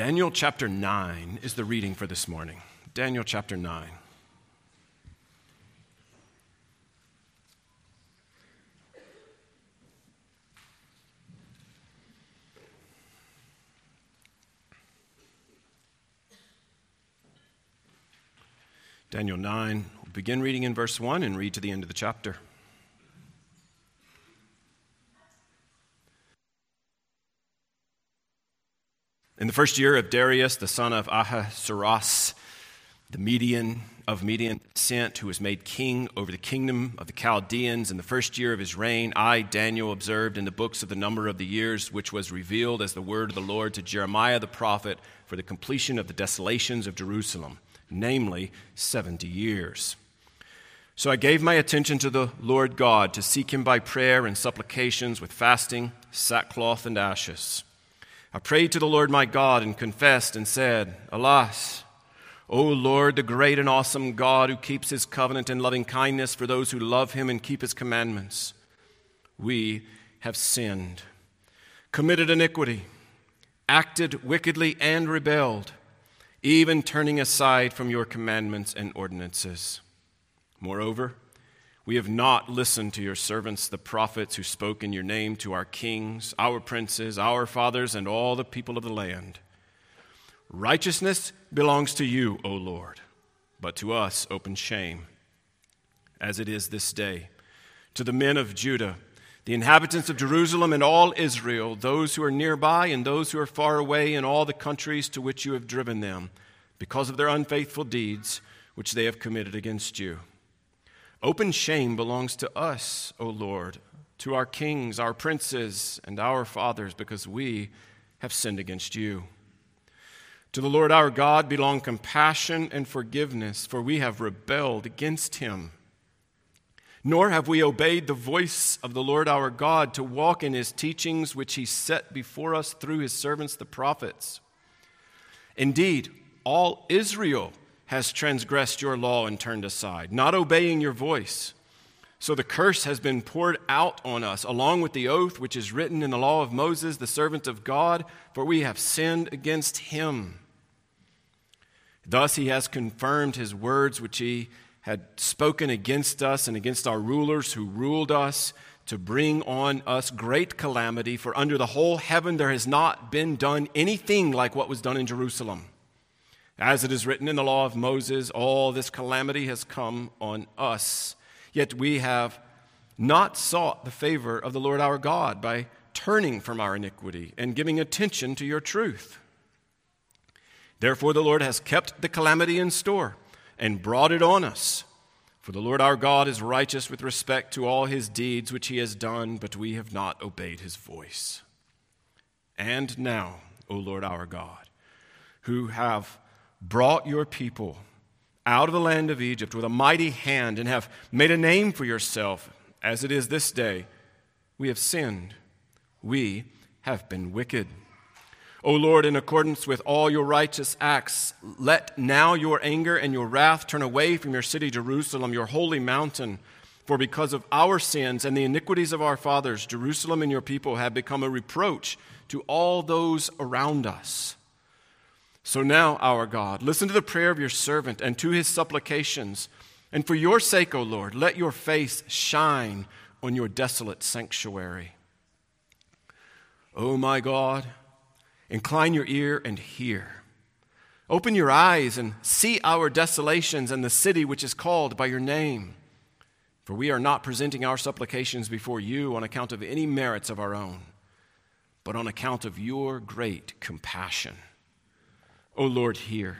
Daniel chapter 9 is the reading for this morning. Daniel chapter 9. Daniel 9, we'll begin reading in verse 1 and read to the end of the chapter. In the first year of Darius, the son of Ahasuerus, the Median of Median descent, who was made king over the kingdom of the Chaldeans in the first year of his reign, I, Daniel, observed in the books of the number of the years which was revealed as the word of the Lord to Jeremiah the prophet for the completion of the desolations of Jerusalem, namely 70 years. So I gave my attention to the Lord God to seek him by prayer and supplications with fasting, sackcloth, and ashes. I prayed to the Lord my God and confessed and said, Alas, O Lord, the great and awesome God who keeps his covenant and loving kindness for those who love him and keep his commandments, we have sinned, committed iniquity, acted wickedly, and rebelled, even turning aside from your commandments and ordinances. Moreover, we have not listened to your servants, the prophets, who spoke in your name to our kings, our princes, our fathers, and all the people of the land. Righteousness belongs to you, O Lord, but to us open shame, as it is this day. To the men of Judah, the inhabitants of Jerusalem and all Israel, those who are nearby and those who are far away in all the countries to which you have driven them, because of their unfaithful deeds which they have committed against you. Open shame belongs to us, O Lord, to our kings, our princes, and our fathers, because we have sinned against you. To the Lord our God belong compassion and forgiveness, for we have rebelled against him. Nor have we obeyed the voice of the Lord our God to walk in his teachings, which he set before us through his servants the prophets. Indeed, all Israel has transgressed your law and turned aside, not obeying your voice. So the curse has been poured out on us, along with the oath which is written in the law of Moses, the servant of God, for we have sinned against him. Thus he has confirmed his words which he had spoken against us and against our rulers who ruled us to bring on us great calamity, for under the whole heaven there has not been done anything like what was done in Jerusalem. As it is written in the law of Moses, all this calamity has come on us. Yet we have not sought the favor of the Lord our God by turning from our iniquity and giving attention to your truth. Therefore, the Lord has kept the calamity in store and brought it on us. For the Lord our God is righteous with respect to all his deeds which he has done, but we have not obeyed his voice. And now, O Lord our God, who have brought your people out of the land of Egypt with a mighty hand and have made a name for yourself, as it is this day, we have sinned. We have been wicked. O Lord, in accordance with all your righteous acts, let now your anger and your wrath turn away from your city, Jerusalem, your holy mountain. For because of our sins and the iniquities of our fathers, Jerusalem and your people have become a reproach to all those around us. So now, our God, listen to the prayer of your servant and to his supplications. And for your sake, O Lord, let your face shine on your desolate sanctuary. O my God, incline your ear and hear. Open your eyes and see our desolations and the city which is called by your name. For we are not presenting our supplications before you on account of any merits of our own, but on account of your great compassion. O Lord, hear.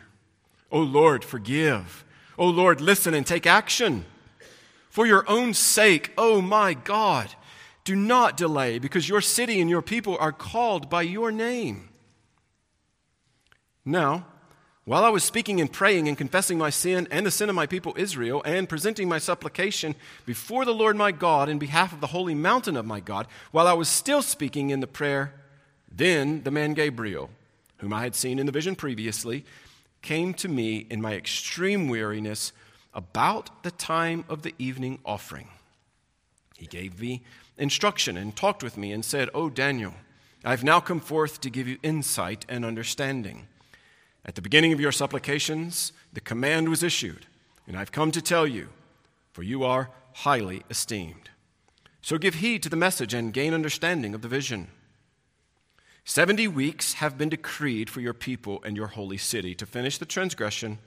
O Lord, forgive. O Lord, listen and take action. For your own sake, O my God, do not delay, because your city and your people are called by your name. Now, while I was speaking and praying and confessing my sin and the sin of my people Israel, and presenting my supplication before the Lord my God in behalf of the holy mountain of my God, while I was still speaking in the prayer, then the man Gabriel whom I had seen in the vision previously, came to me in my extreme weariness about the time of the evening offering. He gave me instruction and talked with me and said, O Daniel, I have now come forth to give you insight and understanding. At the beginning of your supplications, the command was issued, and I've come to tell you, for you are highly esteemed. So give heed to the message and gain understanding of the vision. Seventy weeks have been decreed for your people and your holy city to finish the transgression,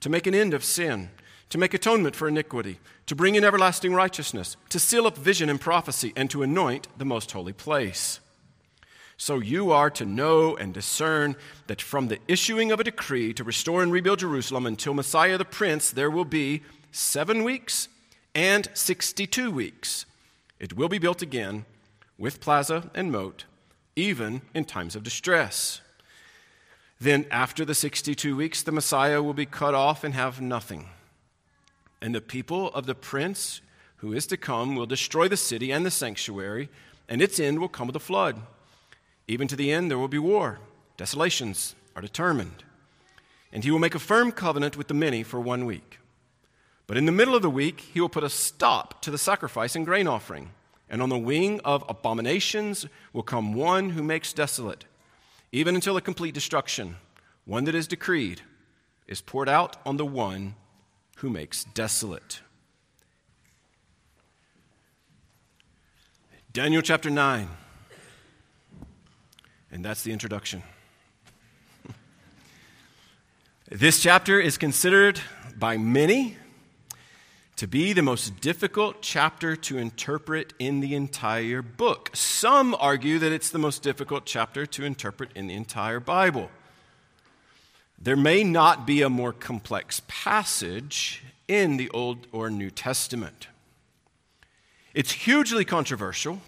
to make an end of sin, to make atonement for iniquity, to bring in everlasting righteousness, to seal up vision and prophecy, and to anoint the most holy place. So you are to know and discern that from the issuing of a decree to restore and rebuild Jerusalem until Messiah the Prince, there will be seven weeks and 62 weeks. It will be built again with plaza and moat, even in times of distress. Then, after the 62 weeks, the Messiah will be cut off and have nothing. And the people of the prince who is to come will destroy the city and the sanctuary, and its end will come with a flood. Even to the end, there will be war. Desolations are determined. And he will make a firm covenant with the many for one week. But in the middle of the week, he will put a stop to the sacrifice and grain offering. And on the wing of abominations will come one who makes desolate, even until a complete destruction. One that is decreed is poured out on the one who makes desolate. Daniel chapter 9. And that's the introduction. this chapter is considered by many to be the most difficult chapter to interpret in the entire book. Some argue that it's the most difficult chapter to interpret in the entire Bible. There may not be a more complex passage in the Old or New Testament. It's hugely controversial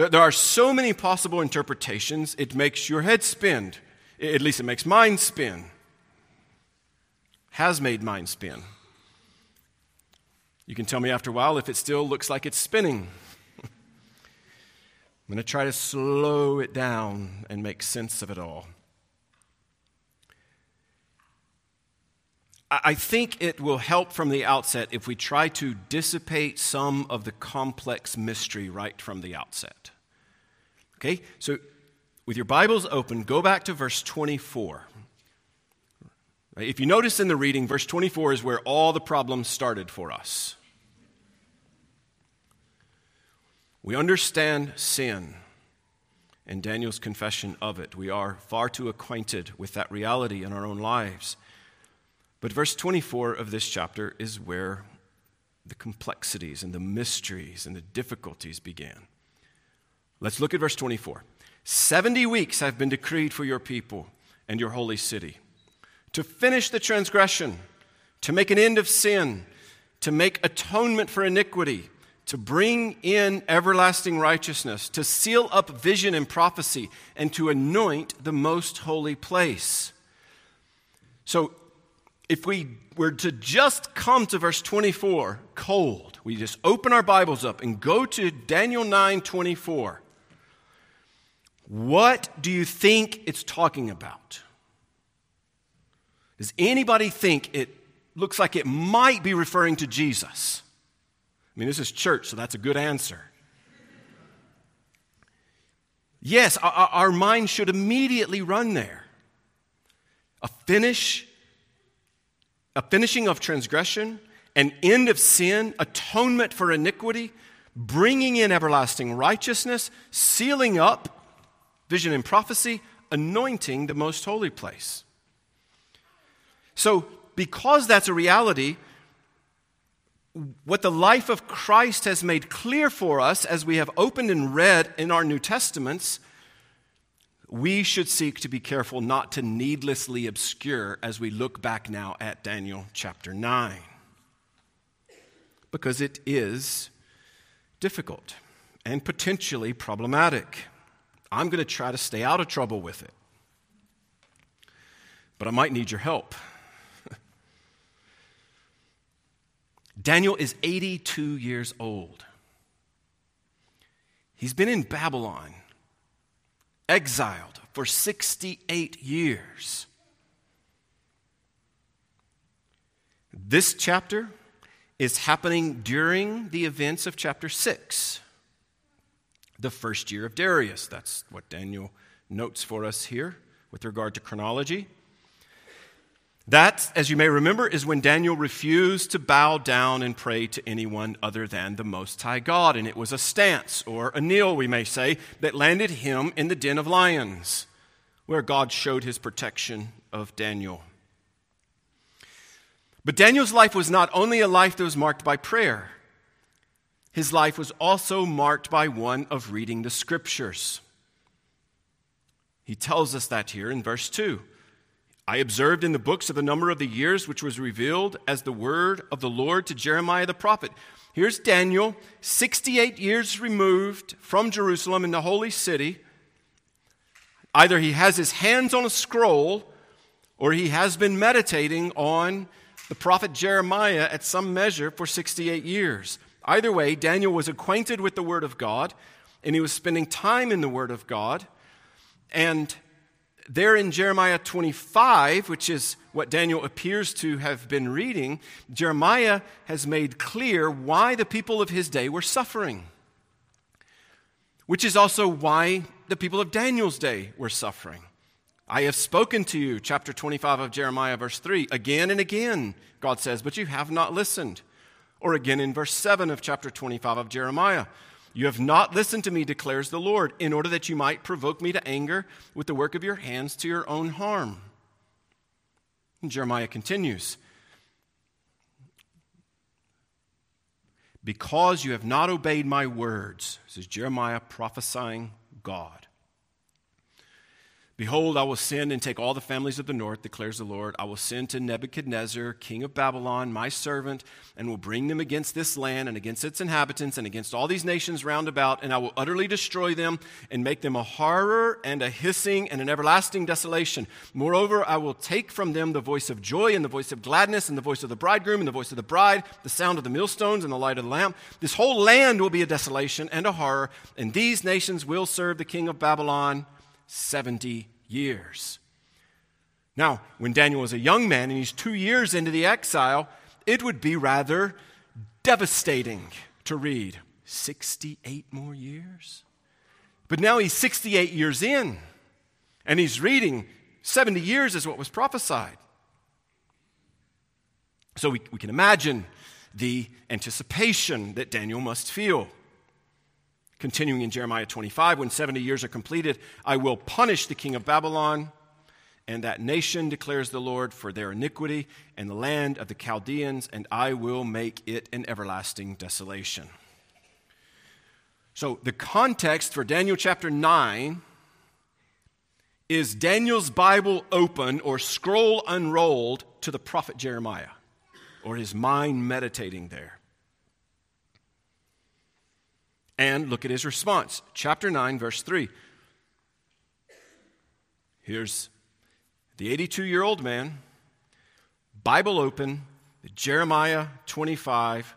there, there are so many possible interpretations, it makes your head spin. At least it makes mine spin. Has made mine spin. You can tell me after a while if it still looks like it's spinning. I'm going to try to slow it down and make sense of it all. I think it will help from the outset if we try to dissipate some of the complex mystery right from the outset. Okay, so with your Bibles open, go back to verse 24. If you notice in the reading, verse 24 is where all the problems started for us. We understand sin and Daniel's confession of it. We are far too acquainted with that reality in our own lives. But verse 24 of this chapter is where the complexities and the mysteries and the difficulties began. Let's look at verse 24. 70 weeks have been decreed for your people and your holy city to finish the transgression, to make an end of sin, to make atonement for iniquity, to bring in everlasting righteousness, to seal up vision and prophecy, and to anoint the most holy place. So if we were to just come to verse 24 cold, we just open our Bibles up and go to Daniel 9 24, what do you think it's talking about? Does anybody think it looks like it might be referring to Jesus? I mean, this is church, so that's a good answer. Yes, our, mind should immediately run there. A finish a finishing of transgression, an end of sin, atonement for iniquity, bringing in everlasting righteousness, sealing up vision and prophecy, anointing the most holy place. So, because that's a reality, what the life of Christ has made clear for us as we have opened and read in our New Testaments we should seek to be careful not to needlessly obscure as we look back now at Daniel chapter 9. Because it is difficult and potentially problematic. I'm going to try to stay out of trouble with it. But I might need your help. Daniel is 82 years old. He's been in Babylon exiled for 68 years. This chapter is happening during the events of chapter 6. the first year of Darius. That's what Daniel notes for us here with regard to chronology. That, as you may remember, is when Daniel refused to bow down and pray to anyone other than the Most High God. And it was a stance, or a kneel, we may say, that landed him in the den of lions, where God showed his protection of Daniel. But Daniel's life was not only a life that was marked by prayer, his life was also marked by one of reading the scriptures. He tells us that here in verse 2. I observed in the books of the number of the years which was revealed as the word of the Lord to Jeremiah the prophet. Here's Daniel, 68 years removed from Jerusalem in the holy city. Either he has his hands on a scroll or he has been meditating on the prophet Jeremiah at some measure for 68 years. Either way, Daniel was acquainted with the Word of God and he was spending time in the Word of God. And there in Jeremiah 25, which is what Daniel appears to have been reading, Jeremiah has made clear why the people of his day were suffering, which is also why the people of Daniel's day were suffering. I have spoken to you, chapter 25 of Jeremiah, verse 3, again and again, God says, but you have not listened. Or again in verse 7 of chapter 25 of Jeremiah, you have not listened to me, declares the Lord, in order that you might provoke me to anger with the work of your hands to your own harm. And Jeremiah continues Because you have not obeyed my words, is Jeremiah prophesying God. Behold, I will send and take all the families of the north, declares the Lord. I will send to Nebuchadnezzar, king of Babylon, my servant, and will bring them against this land and against its inhabitants and against all these nations round about, and I will utterly destroy them and make them a horror and a hissing and an everlasting desolation. Moreover, I will take from them the voice of joy and the voice of gladness and the voice of the bridegroom and the voice of the bride, the sound of the millstones and the light of the lamp. This whole land will be a desolation and a horror, and these nations will serve the king of Babylon 70 years. Now, when Daniel was a young man and he's two years into the exile, it would be rather devastating to read 68 more years. But now he's 68 years in, and he's reading 70 years is what was prophesied. So we, we can imagine the anticipation that Daniel must feel. Continuing in Jeremiah 25, when 70 years are completed, I will punish the king of Babylon and that nation, declares the Lord, for their iniquity and the land of the Chaldeans, and I will make it an everlasting desolation. So, the context for Daniel chapter 9 is Daniel's Bible open or scroll unrolled to the prophet Jeremiah, or his mind meditating there. And look at his response. Chapter 9, verse 3. Here's the 82 year old man, Bible open, Jeremiah 25,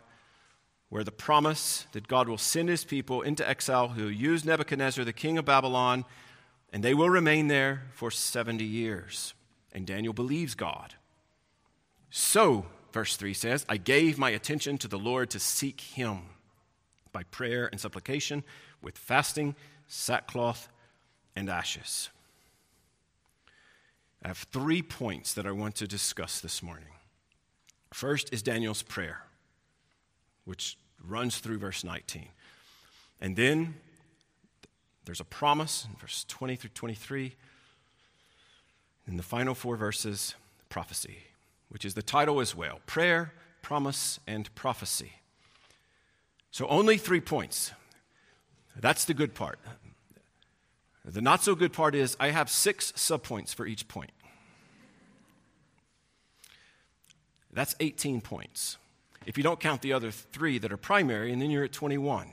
where the promise that God will send his people into exile who use Nebuchadnezzar, the king of Babylon, and they will remain there for 70 years. And Daniel believes God. So, verse 3 says, I gave my attention to the Lord to seek him by prayer and supplication with fasting, sackcloth, and ashes. I have three points that I want to discuss this morning. First is Daniel's prayer, which runs through verse 19. And then there's a promise in verse 20 through 23. In the final four verses, prophecy, which is the title as well prayer, promise, and prophecy. So, only three points. That's the good part. The not so good part is I have six subpoints for each point. That's 18 points. If you don't count the other three that are primary, and then you're at 21.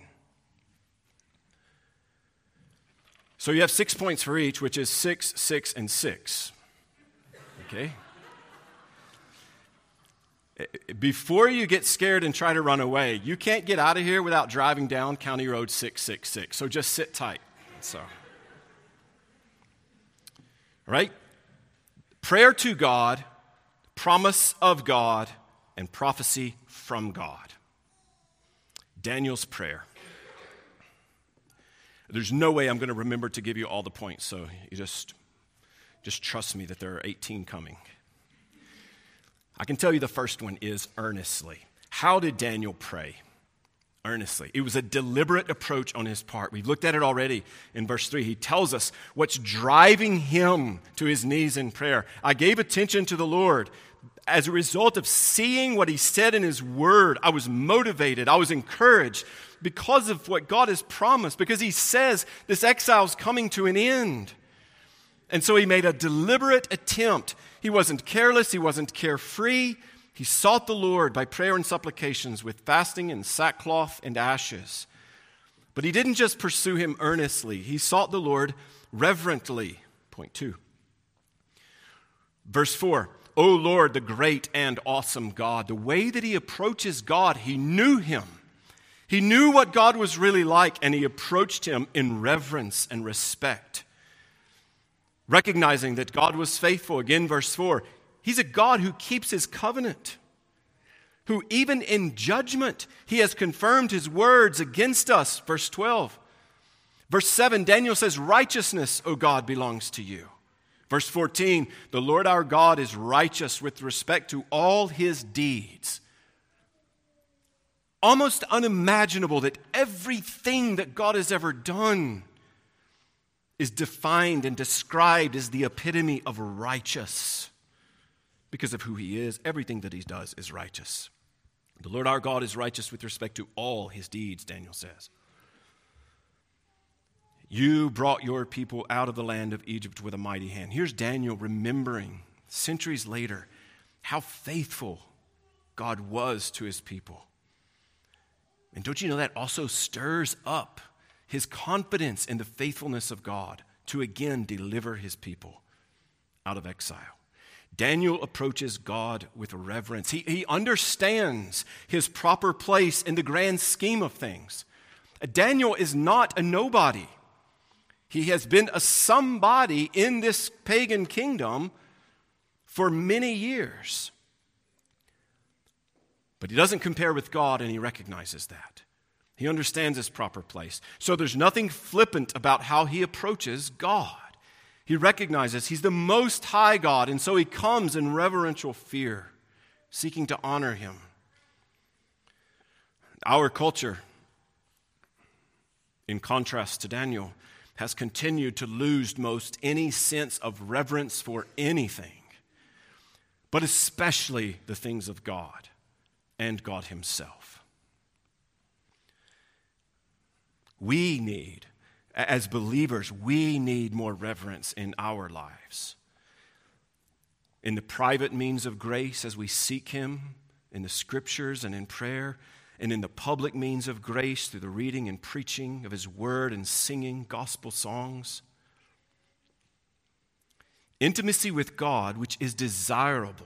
So you have six points for each, which is six, six, and six. Okay? Before you get scared and try to run away, you can't get out of here without driving down County Road 666. So just sit tight. So, right? Prayer to God, promise of God, and prophecy from God. Daniel's prayer. There's no way I'm going to remember to give you all the points, so you just, just trust me that there are 18 coming. I can tell you the first one is earnestly. How did Daniel pray? Earnestly. It was a deliberate approach on his part. We've looked at it already in verse 3. He tells us what's driving him to his knees in prayer. I gave attention to the Lord. As a result of seeing what he said in his word, I was motivated, I was encouraged because of what God has promised, because he says this exile is coming to an end. And so he made a deliberate attempt. He wasn't careless, he wasn't carefree. He sought the Lord by prayer and supplications with fasting and sackcloth and ashes. But he didn't just pursue him earnestly, he sought the Lord reverently. Point two. Verse 4 O Lord, the great and awesome God, the way that he approaches God, he knew him. He knew what God was really like, and he approached him in reverence and respect. Recognizing that God was faithful. Again, verse 4 He's a God who keeps his covenant, who even in judgment, he has confirmed his words against us. Verse 12. Verse 7, Daniel says, Righteousness, O God, belongs to you. Verse 14, the Lord our God is righteous with respect to all his deeds. Almost unimaginable that everything that God has ever done is defined and described as the epitome of righteous because of who he is. Everything that he does is righteous. The Lord our God is righteous with respect to all his deeds, Daniel says. You brought your people out of the land of Egypt with a mighty hand. Here's Daniel remembering centuries later how faithful God was to his people. And don't you know that also stirs up his confidence in the faithfulness of God to again deliver his people out of exile? Daniel approaches God with reverence. He, he understands his proper place in the grand scheme of things. Daniel is not a nobody. He has been a somebody in this pagan kingdom for many years. But he doesn't compare with God, and he recognizes that. He understands his proper place. So there's nothing flippant about how he approaches God. He recognizes he's the most high God, and so he comes in reverential fear, seeking to honor him. Our culture, in contrast to Daniel, has continued to lose most any sense of reverence for anything, but especially the things of God and God Himself. We need, as believers, we need more reverence in our lives. In the private means of grace, as we seek Him in the scriptures and in prayer, and in the public means of grace through the reading and preaching of His Word and singing gospel songs. Intimacy with God, which is desirable,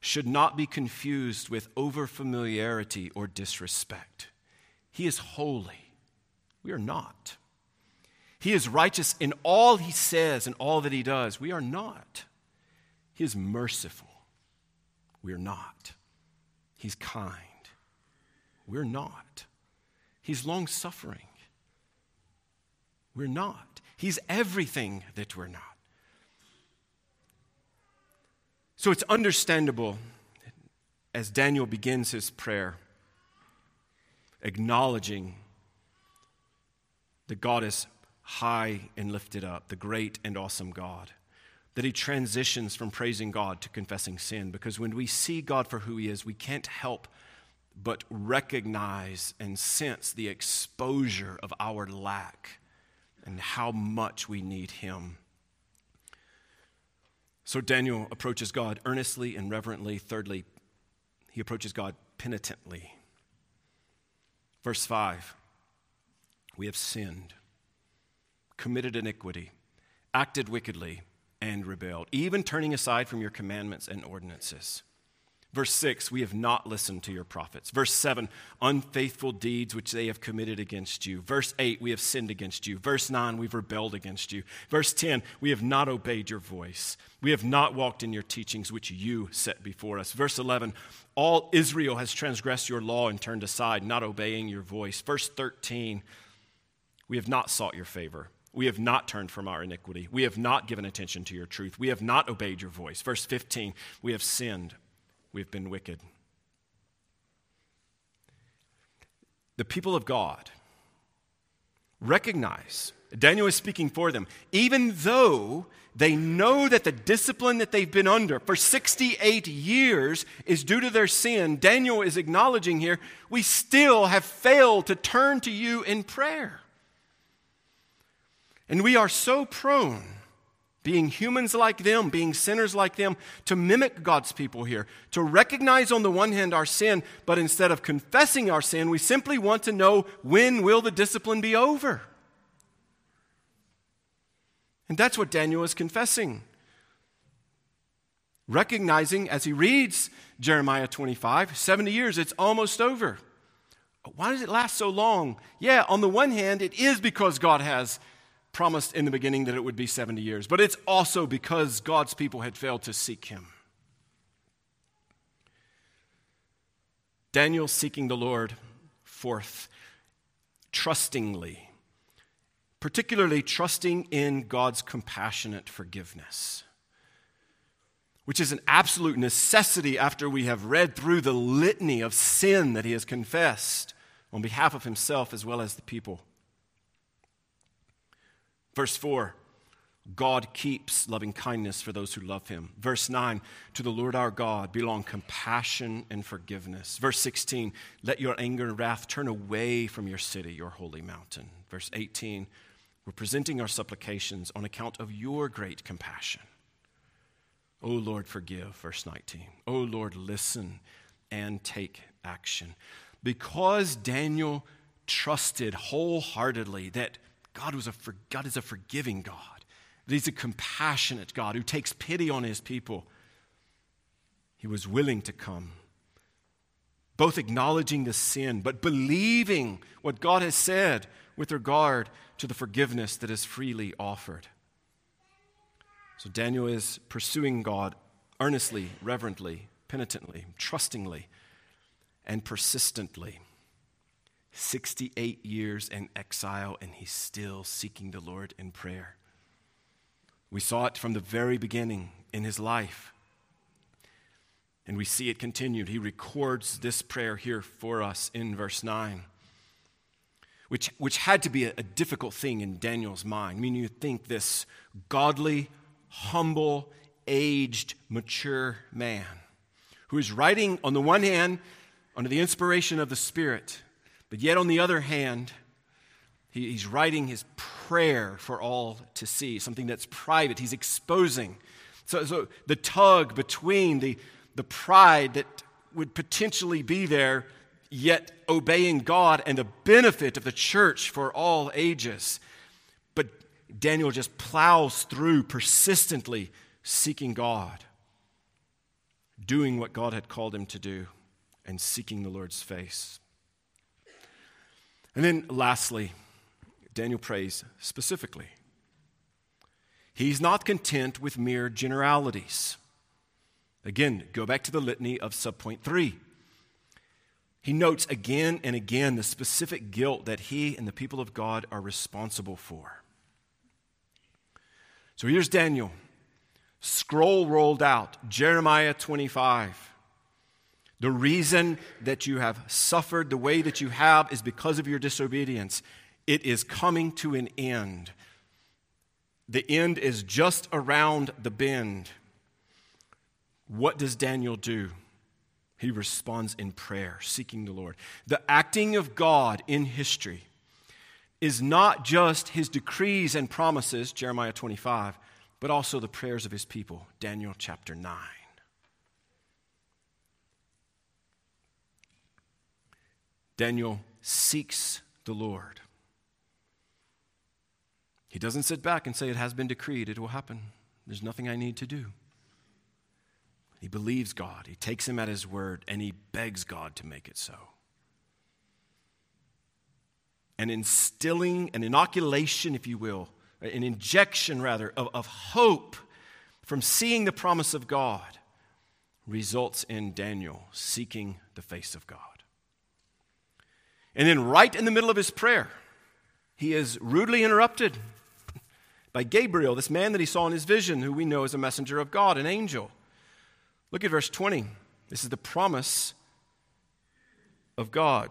should not be confused with overfamiliarity or disrespect. He is holy. We are not. He is righteous in all he says and all that he does. We are not. He is merciful. We are not. He's kind. We're not. He's long suffering. We're not. He's everything that we're not. So it's understandable as Daniel begins his prayer, acknowledging that God is high and lifted up, the great and awesome God, that he transitions from praising God to confessing sin. Because when we see God for who he is, we can't help but recognize and sense the exposure of our lack and how much we need Him. So Daniel approaches God earnestly and reverently. Thirdly, he approaches God penitently. Verse 5 We have sinned, committed iniquity, acted wickedly, and rebelled, even turning aside from your commandments and ordinances. Verse 6, we have not listened to your prophets. Verse 7, unfaithful deeds which they have committed against you. Verse 8, we have sinned against you. Verse 9, we've rebelled against you. Verse 10, we have not obeyed your voice. We have not walked in your teachings which you set before us. Verse 11, all Israel has transgressed your law and turned aside, not obeying your voice. Verse 13, We have not sought your favor. We have not turned from our iniquity. We have not given attention to your truth. We have not obeyed your voice. Verse 15, we have sinned. We have been wicked. The people of God recognize, Daniel is speaking for them, even though they know that the discipline that they've been under for 68 years is due to their sin. Daniel is acknowledging here, we still have failed to turn to you in prayer. And we are so prone, being humans like them, being sinners like them, to mimic God's people here, to recognize on the one hand our sin, but instead of confessing our sin, we simply want to know when will the discipline be over? And that's what Daniel is confessing. Recognizing as he reads Jeremiah 25, 70 years, it's almost over. Why does it last so long? Yeah, on the one hand, it is because God has promised in the beginning that it would be 70 years, but it's also because God's people had failed to seek him. Daniel seeking the Lord, fourth, trustingly particularly trusting in God's compassionate forgiveness, which is an absolute necessity after we have read through the litany of sin that he has confessed on behalf of himself as well as the people. Verse 4 God keeps loving kindness for those who love him. Verse 9, to the Lord our God belong compassion and forgiveness. Verse 16, let your anger and wrath turn away from your city, your holy mountain. Verse 18, we're presenting our supplications on account of your great compassion. O Lord, forgive, verse 19. O Lord, listen and take action. Because Daniel trusted wholeheartedly that God, was a, God is a forgiving God, He's a compassionate God who takes pity on His people, he was willing to come. Both acknowledging the sin, but believing what God has said with regard to the forgiveness that is freely offered. So Daniel is pursuing God earnestly, reverently, penitently, trustingly, and persistently. 68 years in exile, and he's still seeking the Lord in prayer. We saw it from the very beginning in his life. And we see it continued. He records this prayer here for us in verse 9 which, which had to be a, a difficult thing in Daniel's mind. I mean, you think this godly, humble, aged, mature man who is writing, on the one hand, under the inspiration of the Spirit, but yet on the other hand, he, he's writing his prayer for all to see, something that's private. He's exposing. So, so the tug between the, the pride that would potentially be there yet obeying God and the benefit of the church for all ages. But Daniel just plows through persistently seeking God, doing what God had called him to do, and seeking the Lord's face. And then lastly, Daniel prays specifically. He's not content with mere generalities. Again, go back to the litany of subpoint three. He notes again and again the specific guilt that he and the people of God are responsible for. So here's Daniel, scroll rolled out, Jeremiah 25. The reason that you have suffered the way that you have is because of your disobedience. It is coming to an end. The end is just around the bend. What does Daniel do? He responds in prayer, seeking the Lord. The acting of God in history is not just his decrees and promises, Jeremiah 25, but also the prayers of his people, Daniel chapter 9. Daniel seeks the Lord. He doesn't sit back and say, It has been decreed, it will happen. There's nothing I need to do. He believes God, he takes him at his word, and he begs God to make it so. And instilling an inoculation, if you will, an injection rather, of, of hope from seeing the promise of God results in Daniel seeking the face of God. And then, right in the middle of his prayer, he is rudely interrupted by Gabriel, this man that he saw in his vision, who we know is a messenger of God, an angel. Look at verse 20. This is the promise of God.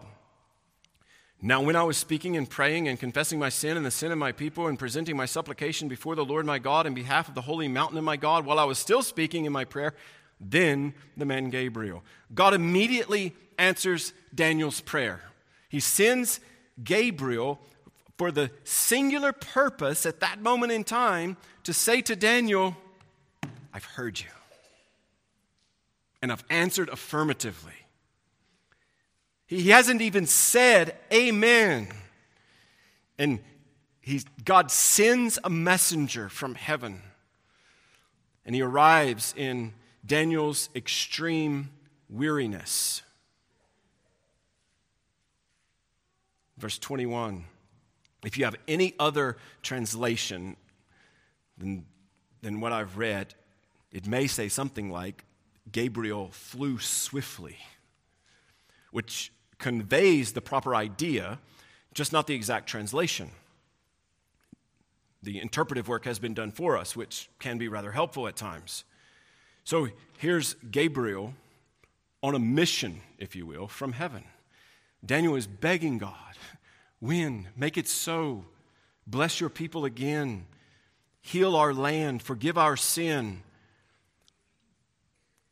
Now, when I was speaking and praying and confessing my sin and the sin of my people and presenting my supplication before the Lord my God in behalf of the holy mountain of my God, while I was still speaking in my prayer, then the man Gabriel. God immediately answers Daniel's prayer. He sends Gabriel for the singular purpose at that moment in time to say to Daniel, I've heard you. And I've answered affirmatively. He hasn't even said amen. And he, God sends a messenger from heaven. And he arrives in Daniel's extreme weariness. Verse 21. If you have any other translation than, than what I've read, it may say something like Gabriel flew swiftly, which conveys the proper idea, just not the exact translation. The interpretive work has been done for us, which can be rather helpful at times. So here's Gabriel on a mission, if you will, from heaven. Daniel is begging God, win, make it so, bless your people again, heal our land, forgive our sin.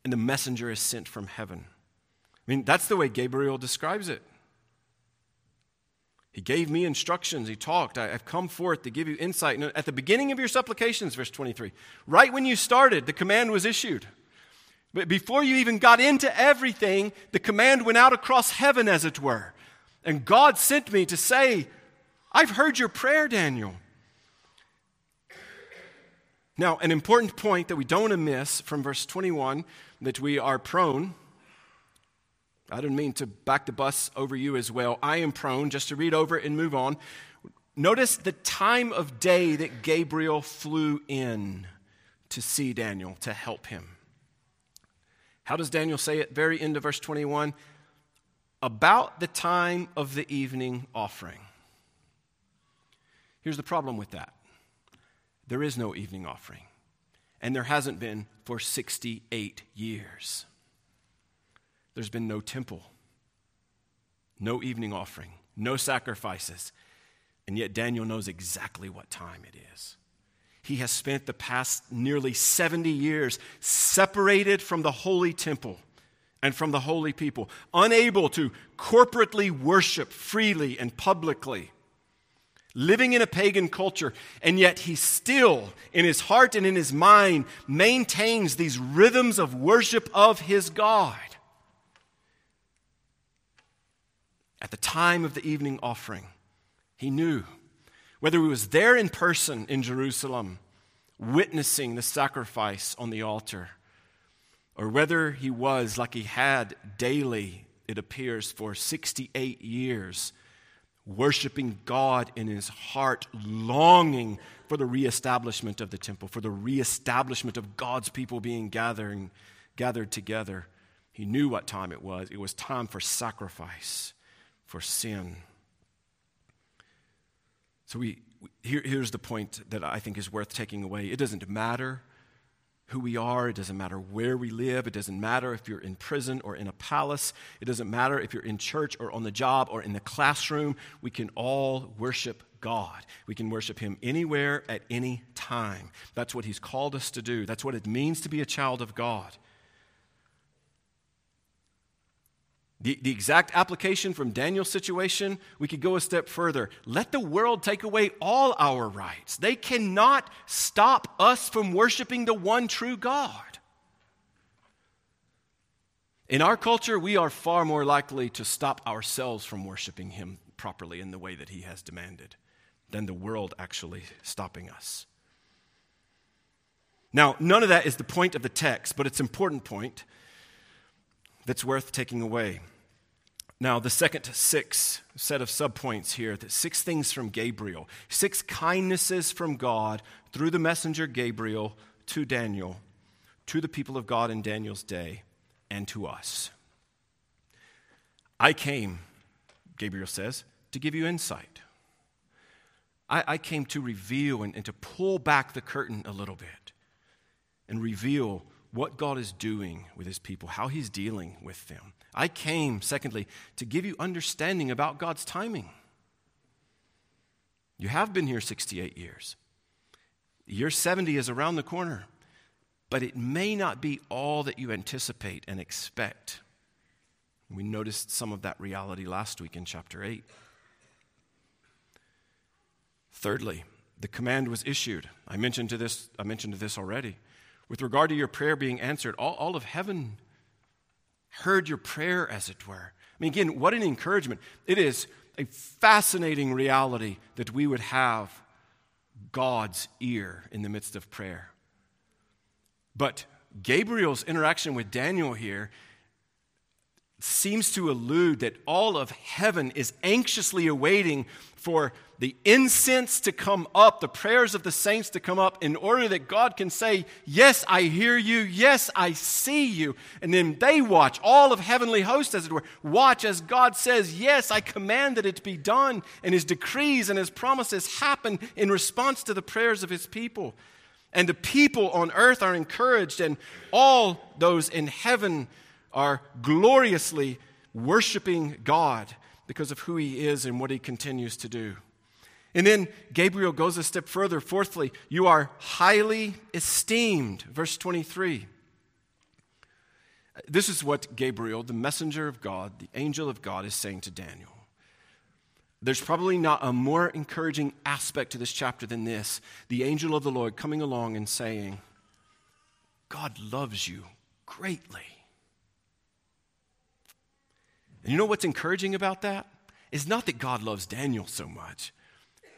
And the messenger is sent from heaven. I mean, that's the way Gabriel describes it. He gave me instructions. He talked. I, have come forth to give you insight. At the beginning of your supplications, verse 23, right when you started, the command was issued. But before you even got into everything, the command went out across heaven, as it were. And God sent me to say, I've heard your prayer, Daniel. Now, an important point that we don't want to miss from verse 21 that we are prone I didn't mean to back the bus over you as well. I am prone, just to read over and move on. Notice the time of day that Gabriel flew in to see Daniel to help him. How does Daniel say it? Very end of verse 21 about the time of the evening offering. Here's the problem with that there is no evening offering, and there hasn't been for 68 years. There's been no temple, no evening offering, no sacrifices. And yet Daniel knows exactly what time it is. He has spent the past nearly 70 years separated from the holy temple and from the holy people, unable to corporately worship freely and publicly, living in a pagan culture, and yet he still, in his heart and in his mind, maintains these rhythms of worship of his God. at the time of the evening offering, he knew whether he was there in person in Jerusalem, witnessing the sacrifice on the altar, or whether he was, like he had daily, it appears, for 68 years, worshiping God in his heart, longing for the reestablishment of the temple, for the reestablishment of God's people being gathering, gathered together. He knew what time it was. It was time for sacrifice for sin. So we, here, here's the point that I think is worth taking away. It doesn't matter who we are, it doesn't matter where we live, it doesn't matter if you're in prison or in a palace, it doesn't matter if you're in church or on the job or in the classroom. We can all worship God. We can worship Him anywhere at any time. That's what He's called us to do. That's what it means to be a child of God. The, the exact application from Daniel's situation, we could go a step further. Let the world take away all our rights. They cannot stop us from worshiping the one true God. In our culture, we are far more likely to stop ourselves from worshiping Him properly in the way that He has demanded than the world actually stopping us. Now, none of that is the point of the text, but it's an important point that's worth taking away. Now, the second six set of subpoints here, the six things from Gabriel, six kindnesses from God through the messenger Gabriel to Daniel, to the people of God in Daniel's day, and to us. I came, Gabriel says, to give you insight. I, I came to reveal and, and to pull back the curtain a little bit and reveal what God is doing with his people, how he's dealing with them. I came, secondly, to give you understanding about God's timing. You have been here 68 years. Year 70 is around the corner, but it may not be all that you anticipate and expect. We noticed some of that reality last week in chapter 8. Thirdly, the command was issued. I mentioned to this, I mentioned to this already. With regard to your prayer being answered, all, all of heaven heard your prayer, as it were. I mean, again, what an encouragement. It is a fascinating reality that we would have God's ear in the midst of prayer. But Gabriel's interaction with Daniel here seems to allude that all of heaven is anxiously awaiting for the incense to come up, the prayers of the saints to come up, in order that God can say, Yes, I hear you. Yes, I see you. And then they watch, all of heavenly hosts, as it were, watch as God says, Yes, I command that it be done. And his decrees and his promises happen in response to the prayers of his people. And the people on earth are encouraged, and all those in heaven are gloriously worshiping God because of who he is and what he continues to do. And then Gabriel goes a step further. Fourthly, you are highly esteemed. Verse 23. This is what Gabriel, the messenger of God, the angel of God, is saying to Daniel. There's probably not a more encouraging aspect to this chapter than this the angel of the Lord coming along and saying, God loves you greatly. And you know what's encouraging about that? Is not that God loves Daniel so much,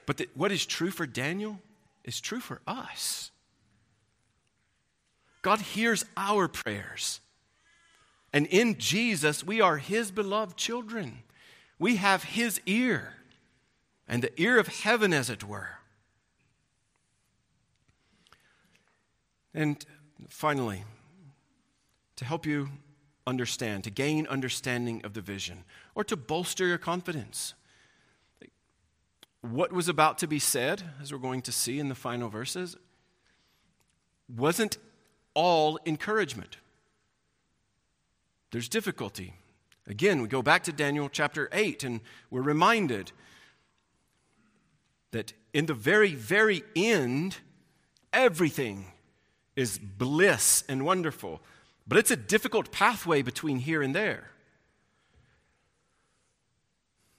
but that what is true for Daniel is true for us. God hears our prayers. And in Jesus, we are His beloved children. We have His ear, and the ear of heaven, as it were. And finally, to help you understand, to gain understanding of the vision, or to bolster your confidence, what was about to be said, as we're going to see in the final verses, wasn't all encouragement. There's difficulty. Again, we go back to Daniel chapter 8, and we're reminded that in the very, very end, everything is bliss and wonderful. But it's a difficult pathway between here and there.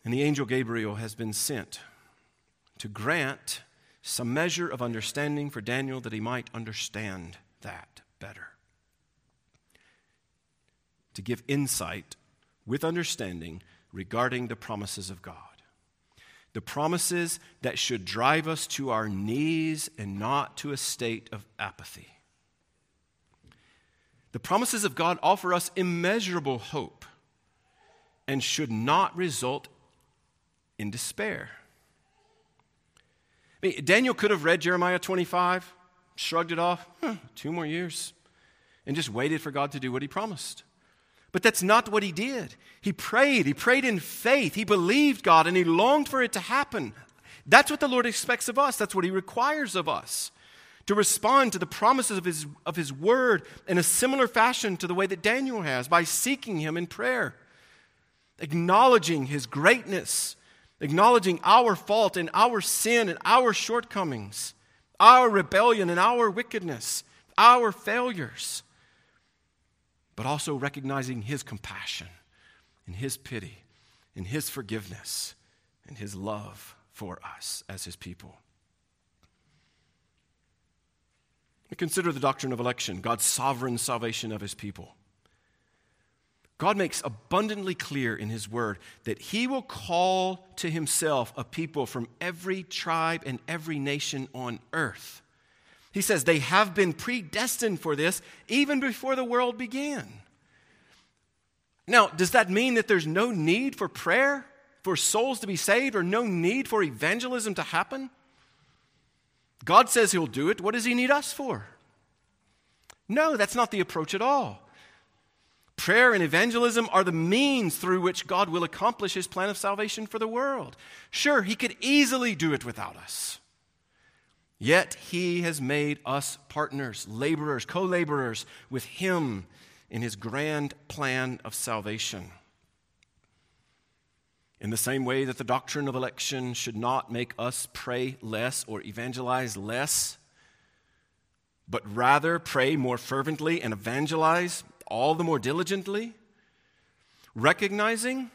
And the angel Gabriel has been sent to grant some measure of understanding for Daniel that he might understand that better. To give insight with understanding regarding the promises of God. The promises that should drive us to our knees and not to a state of apathy. The promises of God offer us immeasurable hope and should not result in despair. I mean, Daniel could have read Jeremiah 25, shrugged it off, huh, two more years, and just waited for God to do what he promised. But that's not what he did. He prayed. He prayed in faith. He believed God and he longed for it to happen. That's what the Lord expects of us. That's what he requires of us. To respond to the promises of his, of his word in a similar fashion to the way that Daniel has by seeking him in prayer, acknowledging his greatness acknowledging our fault and our sin and our shortcomings, our rebellion and our wickedness, our failures, but also recognizing His compassion and His pity and His forgiveness and His love for us as His people. Consider the doctrine of election, God's sovereign salvation of His people. God makes abundantly clear in His Word that He will call to Himself a people from every tribe and every nation on earth. He says they have been predestined for this even before the world began. Now, does that mean that there's no need for prayer for souls to be saved or no need for evangelism to happen? God says He'll do it. What does He need us for? No, that's not the approach at all. Prayer and evangelism are the means through which God will accomplish his plan of salvation for the world. Sure, he could easily do it without us. Yet he has made us partners, laborers, co laborers with him in his grand plan of salvation. In the same way that the doctrine of election should not make us pray less or evangelize less, but rather pray more fervently and evangelize all the more diligently, recognizing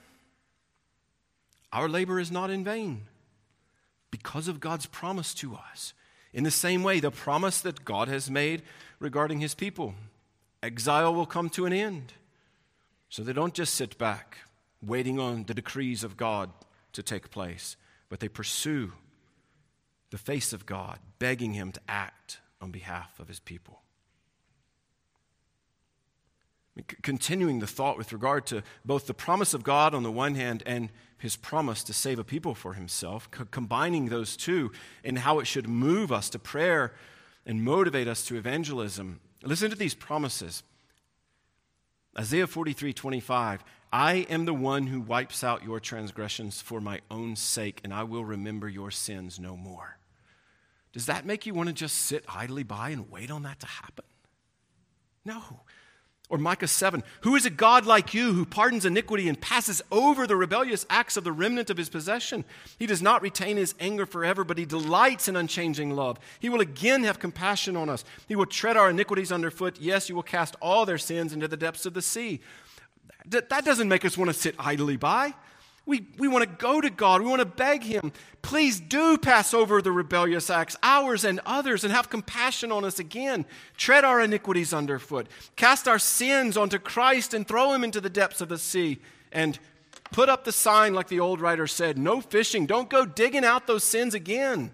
our labor is not in vain because of God's promise to us. In the same way, the promise that God has made regarding his people exile will come to an end. So they don't just sit back waiting on the decrees of God to take place, but they pursue the face of God, begging him to act on behalf of his people. Continuing the thought with regard to both the promise of God on the one hand and his promise to save a people for himself, combining those two and how it should move us to prayer and motivate us to evangelism. Listen to these promises. Isaiah 43 25. I am the one who wipes out your transgressions for my own sake, and I will remember your sins no more. Does that make you want to just sit idly by and wait on that to happen? No. Or Micah 7 Who is a God like you who pardons iniquity and passes over the rebellious acts of the remnant of his possession? He does not retain his anger forever, but he delights in unchanging love. He will again have compassion on us. He will tread our iniquities underfoot. Yes, you will cast all their sins into the depths of the sea. That doesn't make us want to sit idly by. We, we want to go to God. We want to beg Him, please do pass over the rebellious acts, ours and others, and have compassion on us again. Tread our iniquities underfoot. Cast our sins onto Christ and throw Him into the depths of the sea. And put up the sign, like the old writer said no fishing. Don't go digging out those sins again.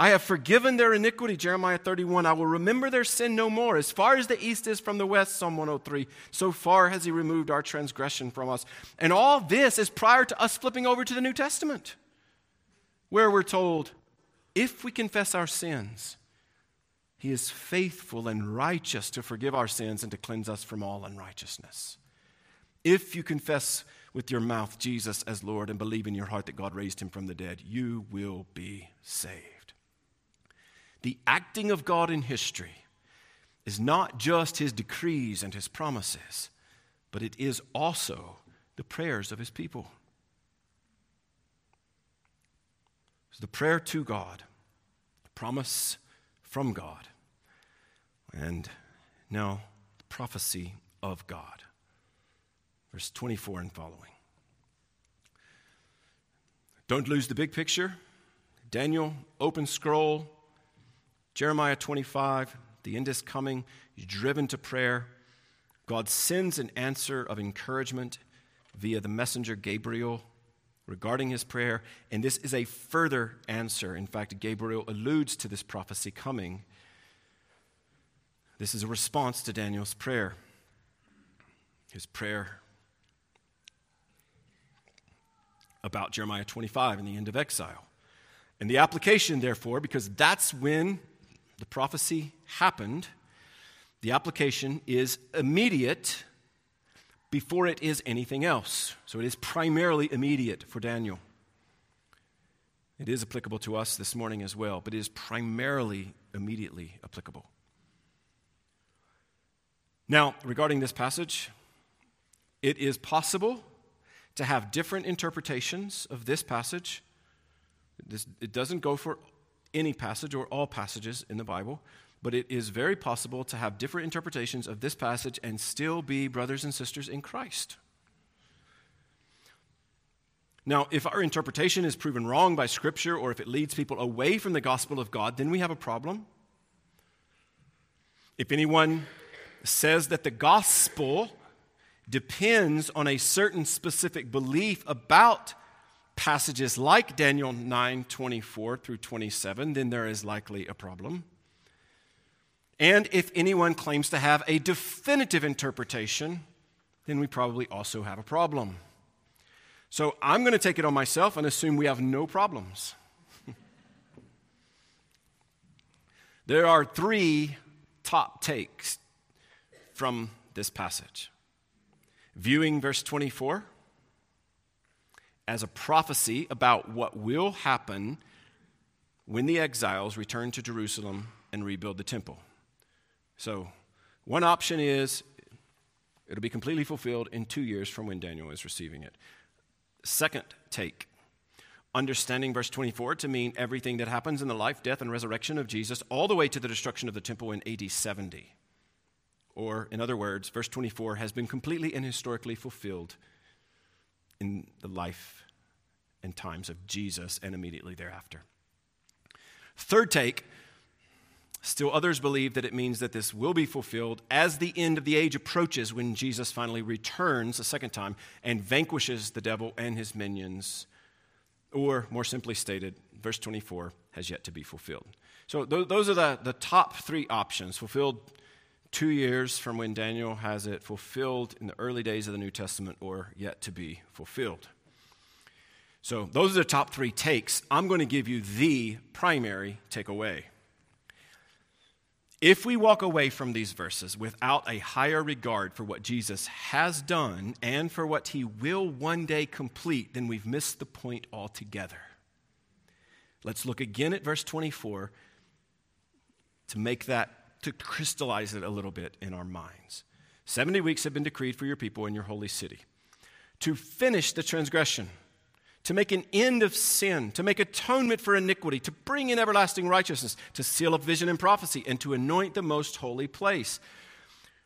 I have forgiven their iniquity, Jeremiah 31. I will remember their sin no more. As far as the east is from the west, Psalm 103, so far has he removed our transgression from us. And all this is prior to us flipping over to the New Testament, where we're told, if we confess our sins, he is faithful and righteous to forgive our sins and to cleanse us from all unrighteousness. If you confess with your mouth Jesus as Lord and believe in your heart that God raised him from the dead, you will be saved. The acting of God in history is not just his decrees and his promises, but it is also the prayers of his people. It's the prayer to God, the promise from God, and now the prophecy of God. Verse 24 and following. Don't lose the big picture. Daniel, open scroll, Jeremiah 25, the end is coming. He's driven to prayer. God sends an answer of encouragement via the messenger Gabriel regarding his prayer, and this is a further answer. In fact, Gabriel alludes to this prophecy coming. This is a response to Daniel's prayer. His prayer about Jeremiah 25 and the end of exile. And the application, therefore, because that's when the prophecy happened. The application is immediate before it is anything else. So it is primarily immediate for Daniel. It is applicable to us this morning as well, but it is primarily immediately applicable. Now, regarding this passage, it is possible to have different interpretations of this passage. This, it doesn't go for any passage or all passages in the Bible, but it is very possible to have different interpretations of this passage and still be brothers and sisters in Christ. Now, if our interpretation is proven wrong by Scripture or if it leads people away from the gospel of God, then we have a problem. If anyone says that the gospel depends on a certain specific belief about passages like Daniel 9 24 through 27, then there is likely a problem. And if anyone claims to have a definitive interpretation, then we probably also have a problem. So I'm going to take it on myself and assume we have no problems. there are three top takes from this passage. viewing verse 24 as a prophecy about what will happen when the exiles return to Jerusalem and rebuild the temple. So, one option is it'll be completely fulfilled in two years from when Daniel is receiving it. Second take, understanding verse 24 to mean everything that happens in the life, death, and resurrection of Jesus, all the way to the destruction of the temple in AD 70. Or, in other words, verse 24 has been completely and historically fulfilled in the life and times of Jesus and immediately thereafter. Third take, still others believe that it means that this will be fulfilled as the end of the age approaches when Jesus finally returns a second time and vanquishes the devil and his minions. Or, more simply stated, verse 24 has yet to be fulfilled. So, those are the, the top three options fulfilled two years from when Daniel has it fulfilled in the early days of the New Testament or yet to be fulfilled. So, those are the top three takes. I'm going to give you the primary takeaway. If we walk away from these verses without a higher regard for what Jesus has done and for what he will one day complete, then we've missed the point altogether. Let's look again at verse 24 to make that to crystallize it a little bit in our minds. 70 weeks have been decreed for your people in your holy city to finish the transgression, to make an end of sin, to make atonement for iniquity, to bring in everlasting righteousness, to seal up vision and prophecy, and to anoint the most holy place.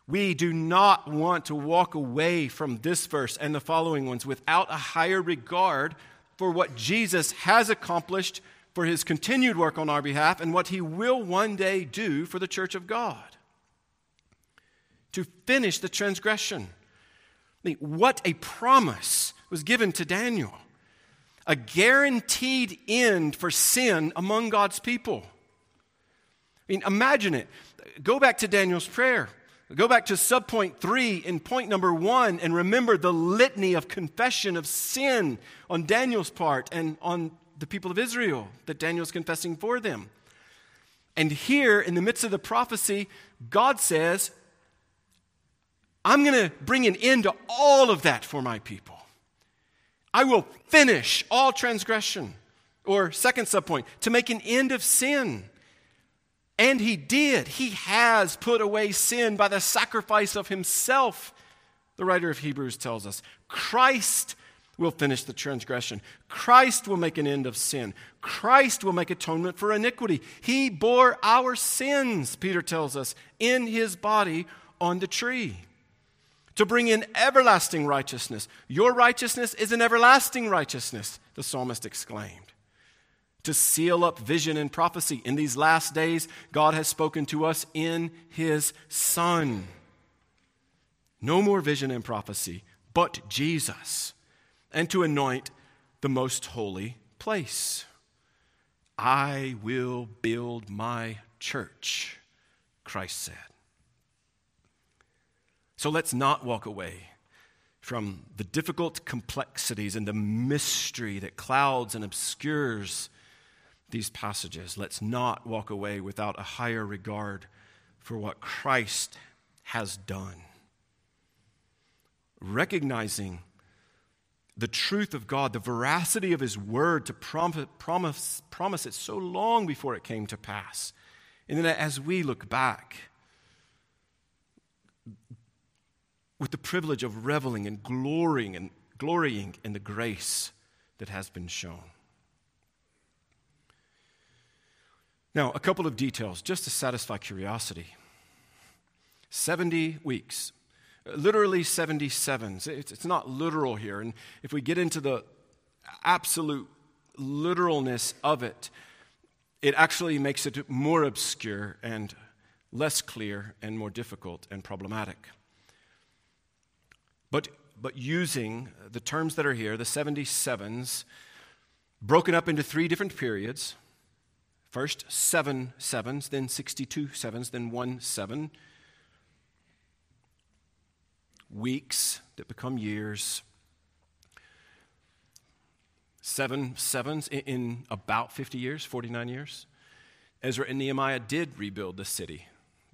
We do not want to walk away from this verse and the following ones without a higher regard for what Jesus has accomplished for his continued work on our behalf and what he will one day do for the church of God. To finish the transgression. I mean, what a promise was given to Daniel. A guaranteed end for sin among God's people. I mean, imagine it. Go back to Daniel's prayer. Go back to subpoint three in point number one and remember the litany of confession of sin on Daniel's part and on the people of Israel that Daniel's confessing for them. And here, in the midst of the prophecy, God says, I'm going to bring an end to all of that for my people. I will finish all transgression. Or, second subpoint, to make an end of sin. And he did. He has put away sin by the sacrifice of himself, the writer of Hebrews tells us. Christ will finish the transgression. Christ will make an end of sin. Christ will make atonement for iniquity. He bore our sins, Peter tells us, in his body on the tree to bring in everlasting righteousness. Your righteousness is an everlasting righteousness, the psalmist exclaimed. To seal up vision and prophecy. In these last days, God has spoken to us in his Son. No more vision and prophecy, but Jesus and to anoint the most holy place. I will build my church, Christ said. So let's not walk away from the difficult complexities and the mystery that clouds and obscures these passages. Let's not walk away without a higher regard for what Christ has done. Recognizing the truth of God, the veracity of His word to promise, promise, promise it so long before it came to pass. And then as we look back, with the privilege of reveling and glorying and glorying in the grace that has been shown. Now, a couple of details just to satisfy curiosity. 70 weeks literally 77s. It's not literal here. And if we get into the absolute literalness of it, it actually makes it more obscure and less clear and more difficult and problematic. But, but using the terms that are here, the 77s, broken up into three different periods first seven sevens, then 62 sevens, then one seven weeks that become years. Seven sevens in, in about 50 years, 49 years. Ezra and Nehemiah did rebuild the city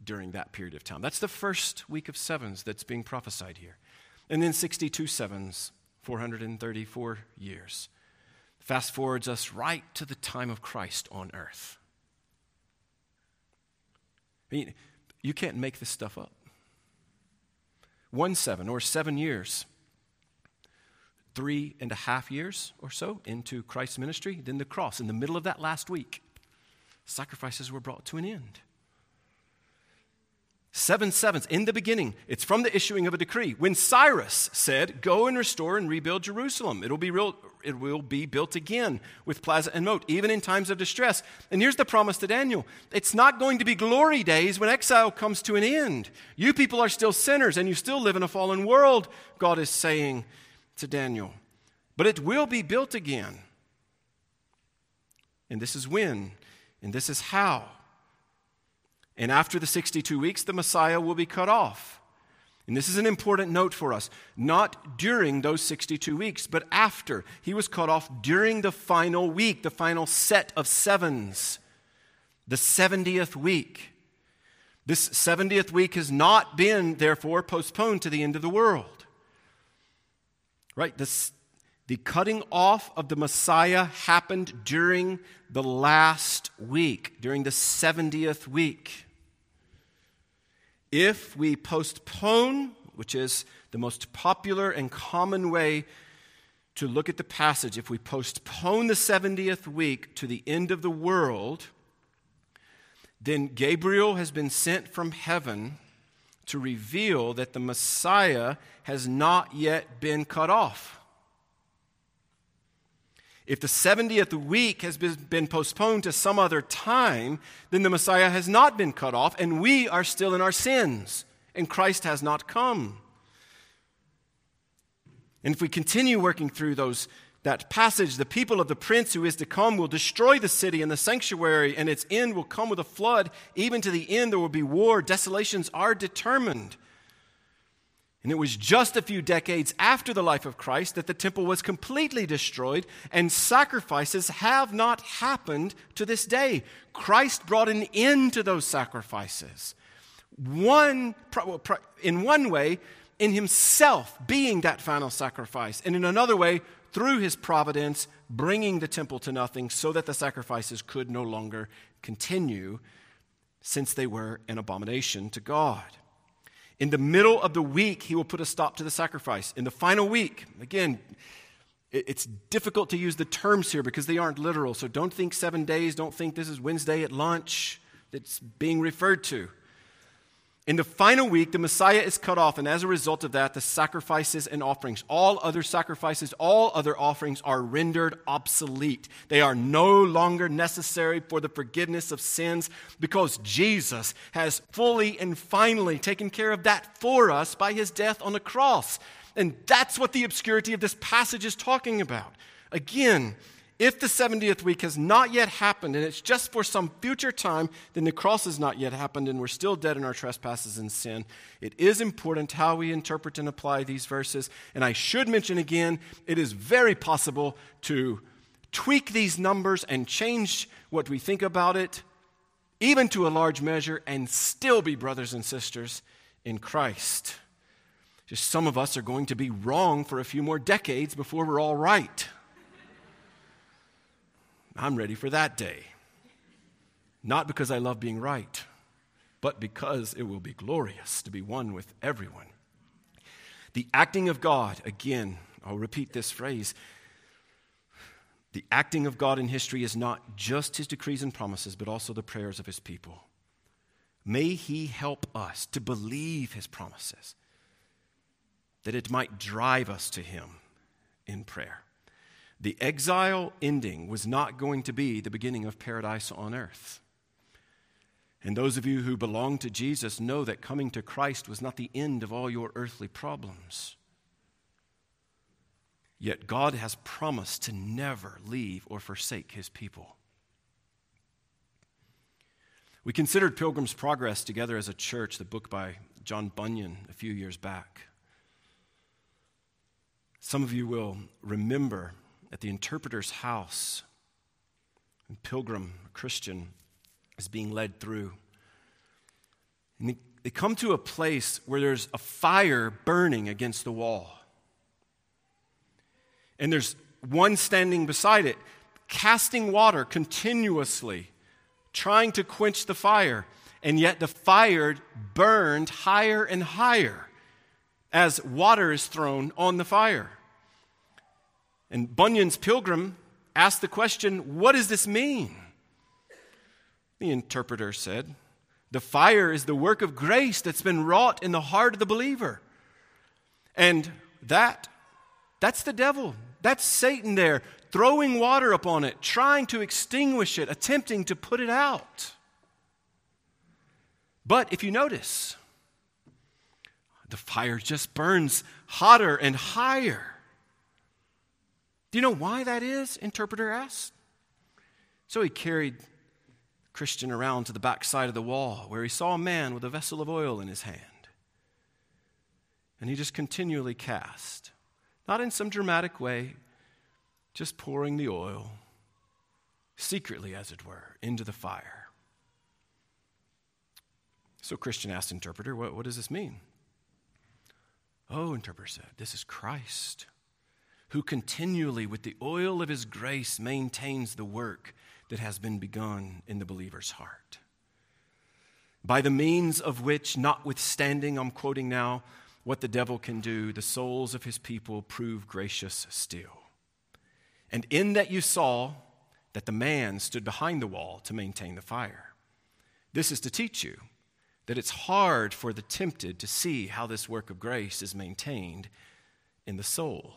during that period of time. That's the first week of sevens that's being prophesied here. And then 62 sevens, 434 years. Fast forwards us right to the time of Christ on earth. I mean, you can't make this stuff up. One seven or seven years, three and a half years or so into Christ's ministry, then the cross. In the middle of that last week, sacrifices were brought to an end. Seven sevens in the beginning. It's from the issuing of a decree. When Cyrus said, Go and restore and rebuild Jerusalem, it'll be, real, it will be built again with plaza and moat, even in times of distress. And here's the promise to Daniel it's not going to be glory days when exile comes to an end. You people are still sinners and you still live in a fallen world, God is saying to Daniel. But it will be built again. And this is when, and this is how. And after the 62 weeks, the Messiah will be cut off. And this is an important note for us. Not during those 62 weeks, but after. He was cut off during the final week, the final set of sevens, the 70th week. This 70th week has not been, therefore, postponed to the end of the world. Right? This, the cutting off of the Messiah happened during the last week, during the 70th week. If we postpone, which is the most popular and common way to look at the passage, if we postpone the 70th week to the end of the world, then Gabriel has been sent from heaven to reveal that the Messiah has not yet been cut off. If the 70th week has been postponed to some other time, then the Messiah has not been cut off, and we are still in our sins, and Christ has not come. And if we continue working through those, that passage, the people of the prince who is to come will destroy the city and the sanctuary, and its end will come with a flood. Even to the end, there will be war. Desolations are determined. And it was just a few decades after the life of Christ that the temple was completely destroyed, and sacrifices have not happened to this day. Christ brought an end to those sacrifices. One, in one way, in himself being that final sacrifice, and in another way, through his providence, bringing the temple to nothing so that the sacrifices could no longer continue since they were an abomination to God. In the middle of the week, he will put a stop to the sacrifice. In the final week, again, it's difficult to use the terms here because they aren't literal. So don't think seven days. Don't think this is Wednesday at lunch that's being referred to. In the final week, the Messiah is cut off, and as a result of that, the sacrifices and offerings, all other sacrifices, all other offerings are rendered obsolete. They are no longer necessary for the forgiveness of sins because Jesus has fully and finally taken care of that for us by his death on the cross. And that's what the obscurity of this passage is talking about. Again, if the 70th week has not yet happened and it's just for some future time, then the cross has not yet happened and we're still dead in our trespasses and sin. It is important how we interpret and apply these verses. And I should mention again, it is very possible to tweak these numbers and change what we think about it, even to a large measure, and still be brothers and sisters in Christ. Just some of us are going to be wrong for a few more decades before we're all right. I'm ready for that day. Not because I love being right, but because it will be glorious to be one with everyone. The acting of God, again, I'll repeat this phrase. The acting of God in history is not just his decrees and promises, but also the prayers of his people. May he help us to believe his promises, that it might drive us to him in prayer. The exile ending was not going to be the beginning of paradise on earth. And those of you who belong to Jesus know that coming to Christ was not the end of all your earthly problems. Yet God has promised to never leave or forsake his people. We considered Pilgrim's Progress together as a church, the book by John Bunyan, a few years back. Some of you will remember at the interpreter's house. And pilgrim, a Christian, is being led through. And he they come to a place where there's a fire burning against the wall. And there's one standing beside it, casting water continuously, trying to quench the fire. And yet the fire burned higher and higher as water is thrown on the fire. And Bunyan's pilgrim asked the question, What does this mean? The interpreter said, The fire is the work of grace that's been wrought in the heart of the believer. And that, that's the devil. That's Satan there, throwing water upon it, trying to extinguish it, attempting to put it out. But if you notice, the fire just burns hotter and higher. Do you know why that is? Interpreter asked. So he carried Christian around to the back side of the wall where he saw a man with a vessel of oil in his hand. And he just continually cast, not in some dramatic way, just pouring the oil, secretly, as it were, into the fire. So Christian asked interpreter, what, what does this mean? Oh, interpreter said, this is Christ who continually, with the oil of his grace, maintains the work that has been begun in the believer's heart. By the means of which, notwithstanding, I'm quoting now, what the devil can do, the souls of his people prove gracious still. And in that you saw that the man stood behind the wall to maintain the fire. This is to teach you that it's hard for the tempted to see how this work of grace is maintained in the soul.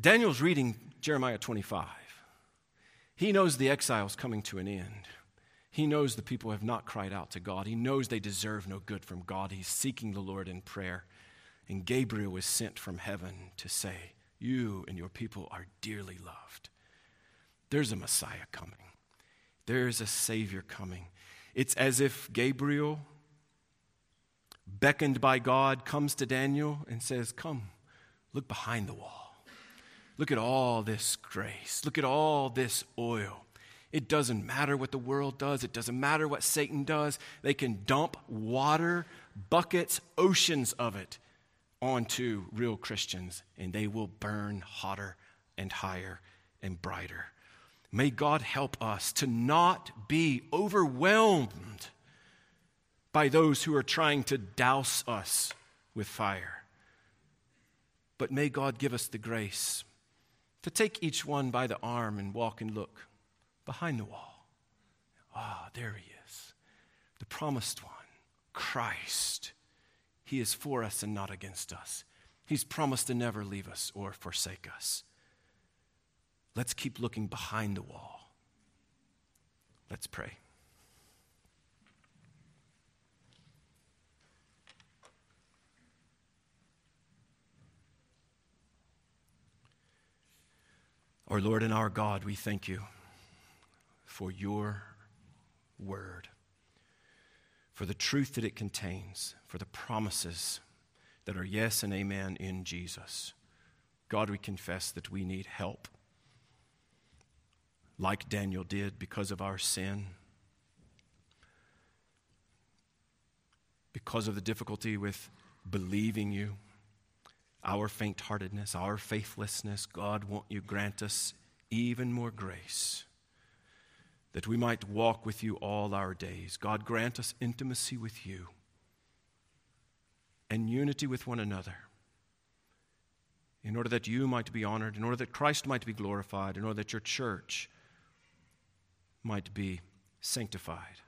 Daniel's reading Jeremiah 25. He knows the exile is coming to an end. He knows the people have not cried out to God. He knows they deserve no good from God. He's seeking the Lord in prayer. And Gabriel was sent from heaven to say, You and your people are dearly loved. There's a Messiah coming, there's a Savior coming. It's as if Gabriel, beckoned by God, comes to Daniel and says, Come, look behind the wall. Look at all this grace. Look at all this oil. It doesn't matter what the world does, it doesn't matter what Satan does. They can dump water, buckets, oceans of it onto real Christians, and they will burn hotter and higher and brighter. May God help us to not be overwhelmed by those who are trying to douse us with fire. But may God give us the grace to take each one by the arm and walk and look behind the wall. Ah, there he is, the promised one, Christ. He is for us and not against us. He's promised to never leave us or forsake us. Let's keep looking behind the wall. Let's pray. Our Lord and our God, we thank you for your word, for the truth that it contains, for the promises that are yes and amen in Jesus. God, we confess that we need help, like Daniel did because of our sin, because of the difficulty with believing you our faint heartedness, our faithlessness, God, won't you grant us even more grace that we might walk with you all our days? God, grant us intimacy with you and unity with one another in order that you might be honored, in order that Christ might be glorified, in order that your church might be sanctified.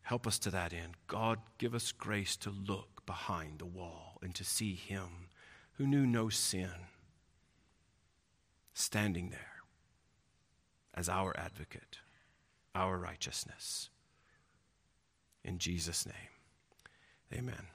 Help us to that end. God, give us grace to look behind the wall and to see him who knew no sin standing there as our advocate, our righteousness. In Jesus' name, amen.